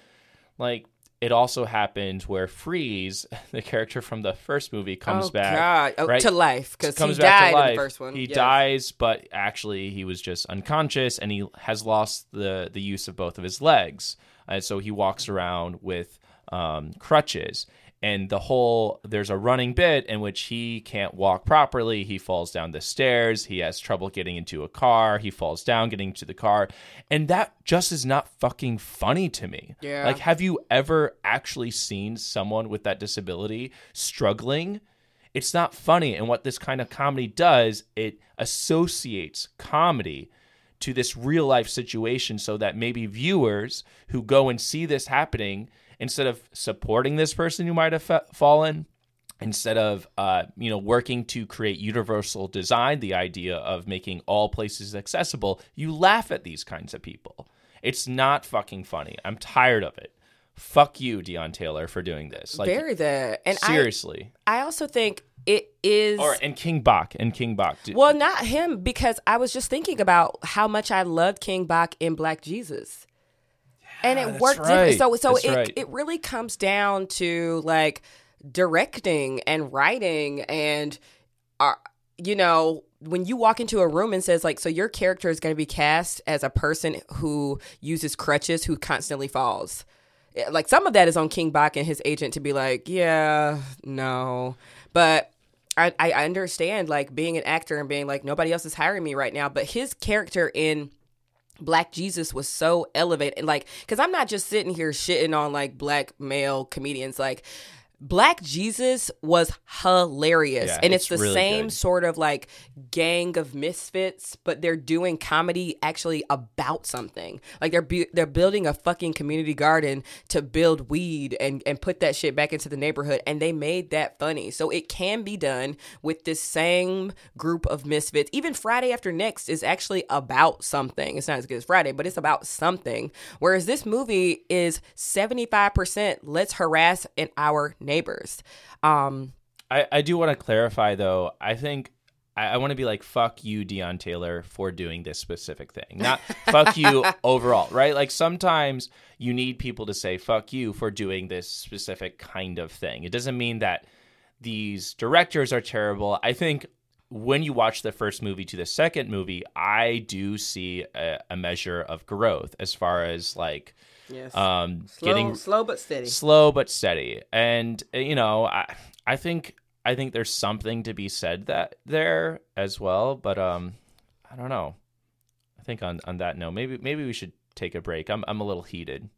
Like it also happens where Freeze, the character from the first movie, comes oh, back God. Oh, right? to life because he died in the first one. He Yes. dies, but actually he was just unconscious, and he has lost the the use of both of his legs, and so he walks around with um, crutches. And the whole there's a running bit in which he can't walk properly. He falls down the stairs. He has trouble getting into a car. He falls down getting to the car, and that just is not fucking funny to me. Yeah. Like, have you ever actually seen someone with that disability struggling? it's not funny. And what this kind of comedy does, it associates comedy to this real life situation so that maybe viewers who go and see this happening, instead of supporting this person who might have fa- fallen, instead of uh, you know working to create universal design, the idea of making all places accessible, you laugh at these kinds of people. It's not fucking funny. I'm tired of it. Fuck you, Deon Taylor, for doing this. Like Bury that. And I, seriously. I also think it is. or and King Bach and King Bach. Do- well, not him because I was just thinking about how much I loved King Bach in Black Jesus. And it worked right. different. So so That's it right. it really comes down to like directing and writing and uh, you know when you walk into a room and says like so your character is going to be cast as a person who uses crutches who constantly falls like some of that is on king bach and his agent to be like yeah no but I, I understand like being an actor and being like nobody else is hiring me right now but his character in Black Jesus was so elevated. Like, cause I'm not just sitting here shitting on like black male comedians. Like, Black Jesus was hilarious. Yeah, and it's, it's the really same good. sort of like gang of misfits, but they're doing comedy actually about something. Like they're bu- they're building a fucking community garden to build weed and and put that shit back into the neighborhood and they made that funny. So it can be done with this same group of misfits. Even Friday After Next is actually about something. It's not as good as Friday, but it's about something. Whereas this movie is 75% let's harass in our neighbors. Um I, I do want to clarify though. I think I, I want to be like fuck you, Deon Taylor, for doing this specific thing. Not fuck you overall, right? Like sometimes you need people to say fuck you for doing this specific kind of thing. It doesn't mean that these directors are terrible. I think when you watch the first movie to the second movie, I do see a, a measure of growth as far as like yes. um slow, getting slow but steady. slow but steady and uh, you know i i think i think there's something to be said that there as well but um i don't know i think on on that note maybe maybe we should take a break i'm i'm a little heated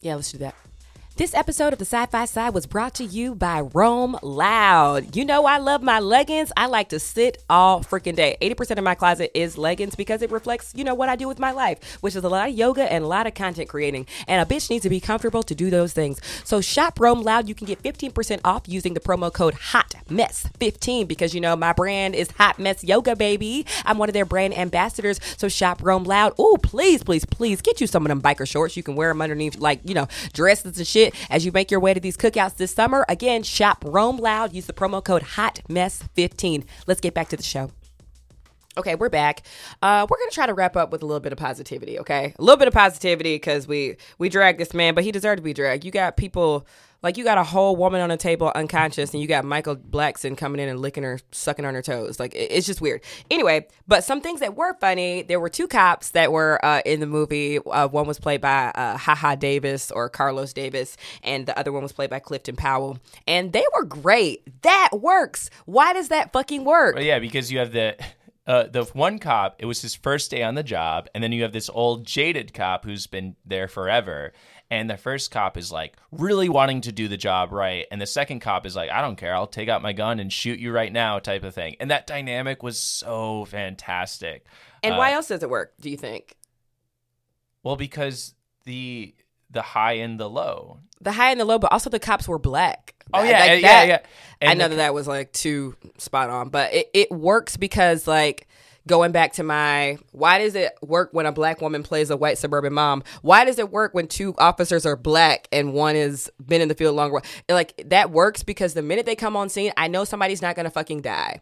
Yeah, let's do that. This episode of the Sci Fi Side was brought to you by Roam Loud. You know, I love my leggings. I like to sit all freaking day. 80% of my closet is leggings because it reflects, you know, what I do with my life, which is a lot of yoga and a lot of content creating. And a bitch needs to be comfortable to do those things. So shop Roam Loud. You can get 15% off using the promo code Hot Mess 15 because, you know, my brand is Hot Mess Yoga, baby. I'm one of their brand ambassadors. So shop Roam Loud. Oh, please, please, please get you some of them biker shorts. You can wear them underneath, like, you know, dresses and shit as you make your way to these cookouts this summer. Again, shop Roam Loud. Use the promo code Hot Mess 15 Let's get back to the show. Okay, we're back. Uh, we're gonna try to wrap up with a little bit of positivity. Okay, a little bit of positivity because we we dragged this man, but he deserved to be dragged. You got people like you got a whole woman on a table unconscious, and you got Michael Blackson coming in and licking her, sucking on her toes. Like it- it's just weird. Anyway, but some things that were funny. There were two cops that were uh, in the movie. Uh, one was played by uh, Haha Davis or Carlos Davis, and the other one was played by Clifton Powell, and they were great. That works. Why does that fucking work? But yeah, because you have the uh, the one cop. It was his first day on the job, and then you have this old jaded cop who's been there forever. And the first cop is like really wanting to do the job right, and the second cop is like, "I don't care, I'll take out my gun and shoot you right now," type of thing. And that dynamic was so fantastic. And Uh, why else does it work? Do you think? Well, because the the high and the low. The high and the low, but also the cops were black. Oh yeah, like yeah, that- yeah. I And know the- that that was like too spot on, but it, it works because like going back to my why does it work when a black woman plays a white suburban mom? Why does it work when two officers are black and one has been in the field longer? Like that works because the minute they come on scene, I know somebody's not gonna fucking die.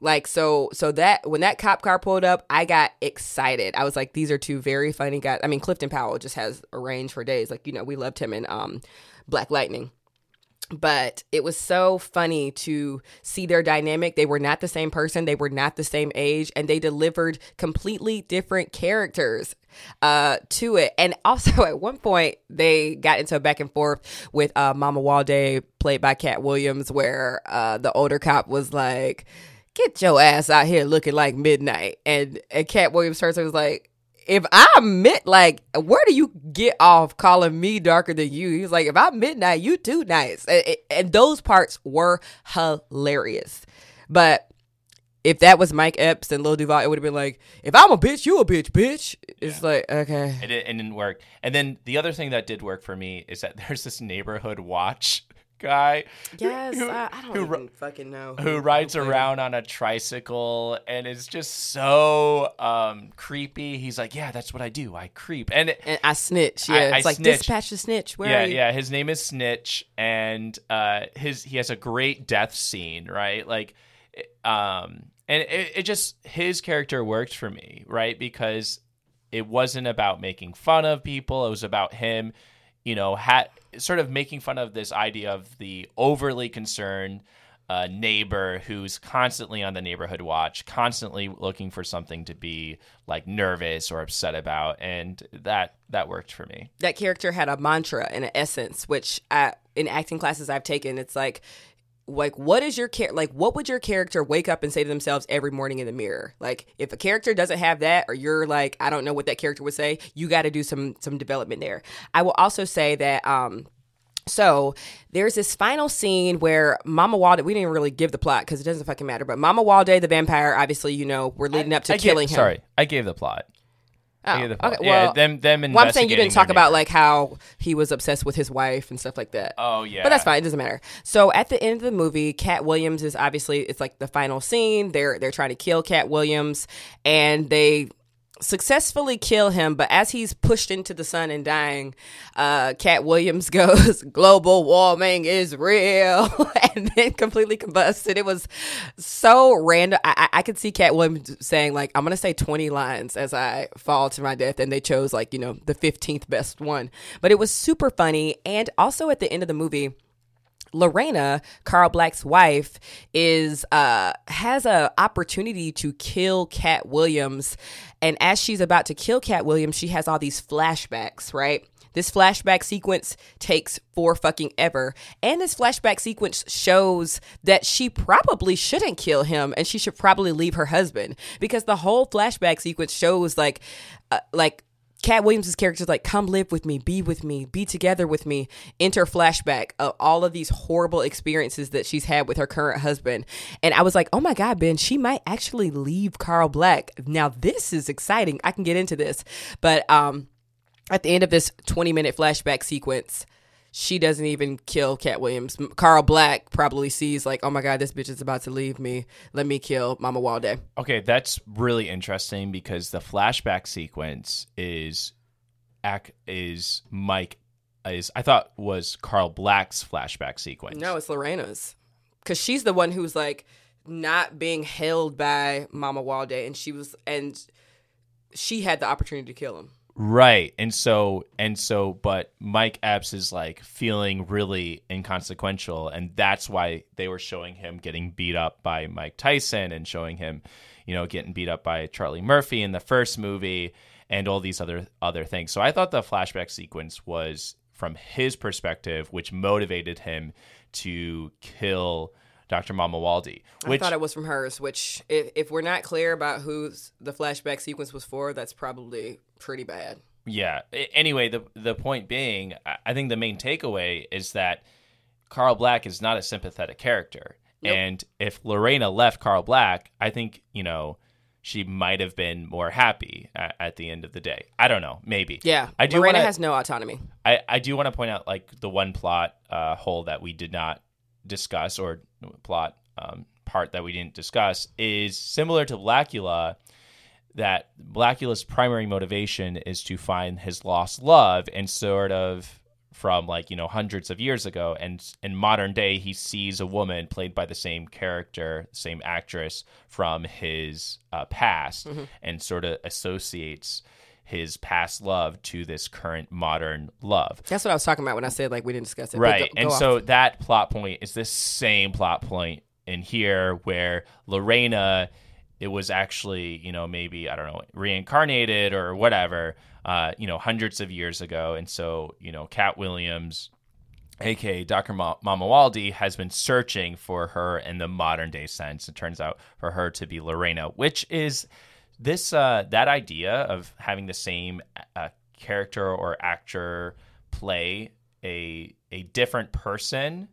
Like so so that when that cop car pulled up, I got excited. I was like, these are two very funny guys. I mean, Clifton Powell just has a range for days. Like, you know, we loved him in um Black Lightning but it was so funny to see their dynamic. They were not the same person, they were not the same age, and they delivered completely different characters uh to it. And also at one point they got into a back and forth with uh Mamuwalde played by Katt Williams where uh the older cop was like Get your ass out here looking like midnight. And and Katt Williams turns was like, if I'm mid, like, where do you get off calling me darker than you? He was like, if I'm midnight, you too nice. And, and those parts were hilarious. But if that was Mike Epps and Lil Duval, it would have been like, if I'm a bitch, you a bitch, bitch. It's like, okay. It, it didn't work. And then the other thing that did work for me is that there's this neighborhood watch guy Yes, who- I, I don't who even fucking know. who rides played him. around on a tricycle and is just so um, creepy. He's like, "Yeah, that's what I do. I creep." And And I snitch. Yeah, I it's like snitch. dispatch the snitch. Where yeah, are you? yeah, his name is Snitch, and uh, his he has a great death scene, right? Like, um, and it, it just his character worked for me, right? Because it wasn't about making fun of people; it was about him, you know, had sort of making fun of this idea of the overly concerned. Uh, neighbor who's constantly on the neighborhood watch, constantly looking for something to be like nervous or upset about, and that that worked for me. that character had a mantra and an essence, which I, in acting classes I've taken, it's like, like what is your char- like what would your character wake up and say to themselves every morning in the mirror? Like if a character doesn't have that, or you're like, I don't know what that character would say, you got to do some some development there. I will also say that. um so there's this final scene where Mamuwalde, we didn't really give the plot because it doesn't fucking matter, but Mamuwalde, the vampire, obviously, you know, we're leading up to I gave- killing him. Sorry, I gave the plot. Oh, I gave the plot. okay, yeah, well, them them well, I'm saying you didn't talk about like how he was obsessed with his wife and stuff like that. Oh yeah, But that's fine. It doesn't matter. So at the end of the movie, Katt Williams is obviously it's like the final scene. They're they're trying to kill Katt Williams, and they successfully kill him. But as he's pushed into the sun and dying, uh, Katt Williams goes, "Global warming is real," and then completely combusted. And it was so random. I, I, could see Katt Williams saying like, "I'm gonna say 20 lines as I fall to my death," and they chose like you know the 15th best one. But it was super funny, and also at the end of the movie. Lorena, Carl Black's wife, is uh has a opportunity to kill Katt Williams, and as she's about to kill Katt Williams, she has all these flashbacks, right? This flashback sequence takes for fucking ever. And this flashback sequence shows that she probably shouldn't kill him and she should probably leave her husband because the whole flashback sequence shows like uh, like Katt Williams' character is like, come live with me, be with me, be together with me. Enter flashback of all of these horrible experiences that she's had with her current husband. And I was like, oh my God, Ben, she might actually leave Carl Black. Now, this is exciting. I can get into this. But um, at the end of this 20 minute flashback sequence, she doesn't even kill Katt Williams. Carl Black probably sees, like, oh my God, this bitch is about to leave me. Let me kill Mamuwalde. Okay, that's really interesting because the flashback sequence is is Mike is I thought was Carl Black's flashback sequence. No, it's Lorena's. Because she's the one who's like not being held by Mamuwalde, and she was, and she had the opportunity to kill him. Right. And so and so but Mike Epps is like feeling really inconsequential and that's why they were showing him getting beat up by Mike Tyson and showing him, you know, getting beat up by Charlie Murphy in the first movie and all these other other things. So I thought the flashback sequence was from his perspective which motivated him to kill Dr. Mamuwalde. Which I thought it was from hers, which, if, if we're not clear about who the flashback sequence was for, that's probably pretty bad. Yeah. Anyway, the the point being, I- think the main takeaway is that Carl Black is not a sympathetic character, Nope. and if Lorena left Carl Black, I think you know she might have been more happy at, at, the end of the day. I don't know, maybe. Yeah, I do. Lorena wanna, has no autonomy. I, I do want to point out like the one plot uh, hole that we did not discuss or plot um, part that we didn't discuss is similar to Blacula. That Blacula's primary motivation is to find his lost love and sort of from like you know hundreds of years ago and in modern day he sees a woman played by the same character same actress from his uh, past mm-hmm. and sort of associates his past love to this current modern love that's what i was talking about when i said like we didn't discuss it right go, go and off. so that plot point is the same plot point in here where lorena it was actually you know maybe i don't know reincarnated or whatever uh, you know, hundreds of years ago. And so, you know, Katt Williams, aka Dr. Ma- Mamuwalde, has been searching for her in the modern day sense. It turns out for her to be Lorena, which is this uh, that idea of having the same uh, character or actor play a a different person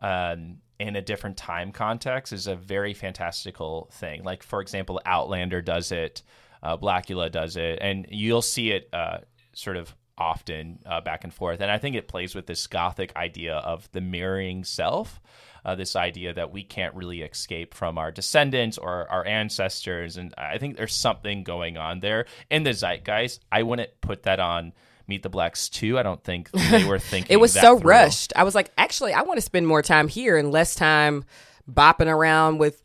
um, in a different time context is a very fantastical thing. Like for example, Outlander does it. Uh, Blacula does it, and you'll see it uh, sort of often uh, back and forth. And I think it plays with this gothic idea of the mirroring self. Uh, this idea that we can't really escape from our descendants or our ancestors. And I think there's something going on there in the zeitgeist. I wouldn't put that on Meet the Blacks too. I don't think they were thinking it was so through. rushed. I was like, actually, I want to spend more time here and less time bopping around with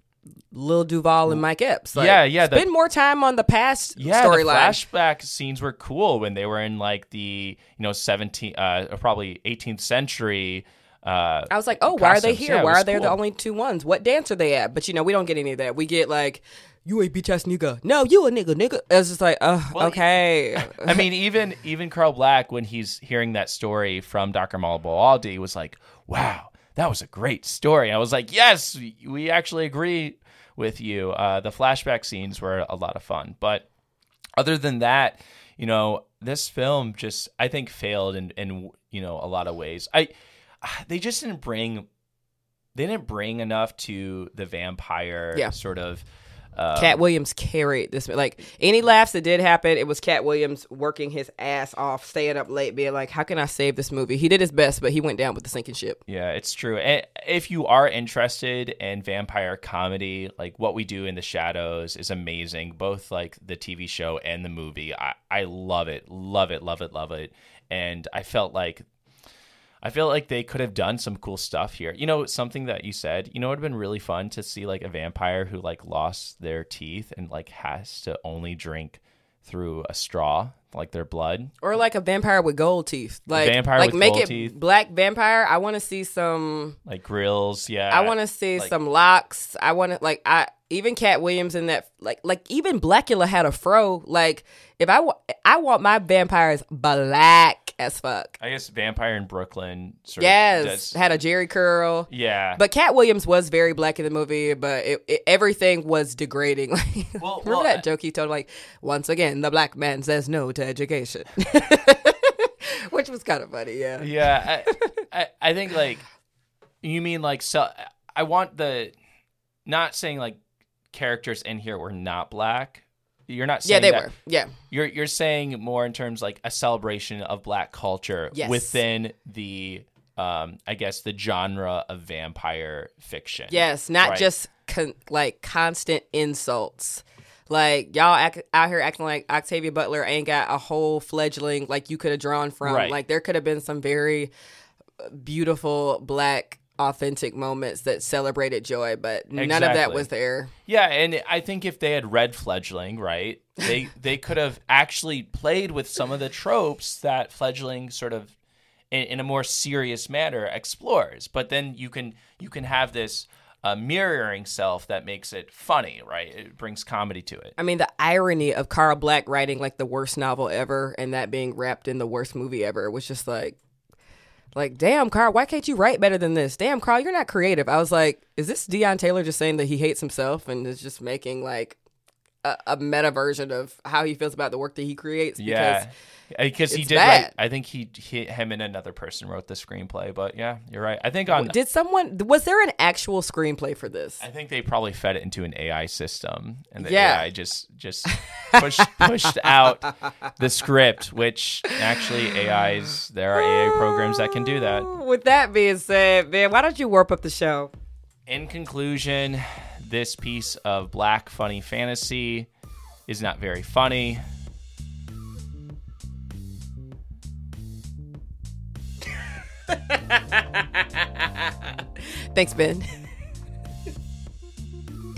Lil Duval and Mike Epps. Like, yeah, yeah. Spend the, more time on the past yeah, storyline. Flashback scenes were cool when they were in like the you know 17, uh, probably 18th century. Uh, I was like, oh, costumes. why are they here? Yeah, why are they cool. the only two ones? What dance are they at? But you know, we don't get any of that. We get like, you a bitch ass nigga. No, you a nigga, nigga. It's just like, oh, well, okay. I mean, even even Carl Black, when he's hearing that story from Dr. Mamuwalde, was like, wow, that was a great story. I was like, yes, we actually agree with you. Uh, the flashback scenes were a lot of fun, but other than that, you know, this film just I think failed in in you know a lot of ways. I they just didn't bring they didn't bring enough to the vampire yeah. sort of um, Katt Williams carried this. Like any laughs that did happen, it was Katt Williams working his ass off, staying up late, being like, "How can I save this movie?" He did his best, but he went down with the sinking ship. Yeah, it's true. And if you are interested in vampire comedy, like what we do in the shadows is amazing. Both like the TV show and the movie, I I love it, love it, love it, love it. And I felt like I feel like they could have done some cool stuff here. You know, something that you said, you know, it would have been really fun to see like a vampire who like lost their teeth and like has to only drink through a straw, like their blood. Or like a vampire with gold teeth. Like a vampire like make it teeth. black vampire. I want to see some like grills, yeah. I want to see like, some locks. I want to like I even Katt Williams in that like like even Blacula had a fro. Like if I wa- I want my vampires black as fuck. I guess Vampire in Brooklyn. yes, had a Jheri curl. Yeah, but Katt Williams was very black in the movie, but it, it, everything was degrading. well, remember well, that joke he told? Like once again, the black man says no to education, which was kind of funny. Yeah, yeah. I, I, I think like you mean like so. I want the not saying like characters in here were not black. You're not saying yeah, they that. were. Yeah, you're you're saying more in terms like a celebration of black culture yes. within the um I guess the genre of vampire fiction. Yes, not right? just con- like constant insults. Like y'all act, out here acting like Octavia Butler ain't got a whole fledgling like you could have drawn from. Right. Like there could have been some very beautiful black authentic moments that celebrated joy, but exactly. none of that was there. Yeah, and I think if they had read Fledgling, right, they they could have actually played with some of the tropes that Fledgling sort of in, in a more serious manner explores. But then you can you can have this uh, mirroring self that makes it funny, right? It brings comedy to it. I mean, the irony of Carl Black writing like the worst novel ever and that being wrapped in the worst movie ever was just like like, damn, Carl, why can't you write better than this? Damn, Carl, you're not creative. I was like, is this Deon Taylor just saying that he hates himself and is just making like a, a meta version of how he feels about the work that he creates. Yeah, because uh, he did. bad. Write, I think he, he, him and another person wrote the screenplay. But yeah, you're right. I think on. Did someone was there an actual screenplay for this? I think they probably fed it into an AI system, and the Yeah. AI just just pushed pushed out the script. Which actually, AIs there are AI programs that can do that. With that being said, man, why don't you warp up the show? In conclusion, this piece of black funny fantasy is not very funny. Thanks, Ben.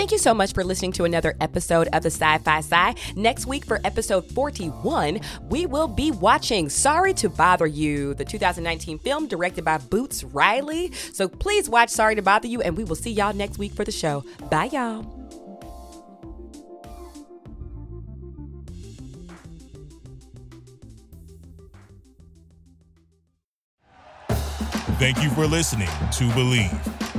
Thank you so much for listening to another episode of the Sci Fi Sci. Next week for episode 41, we will be watching Sorry to Bother You, the 2019 film directed by Boots Riley. So please watch Sorry to Bother You, and we will see y'all next week for the show. Bye, y'all. Thank you for listening to Bleav.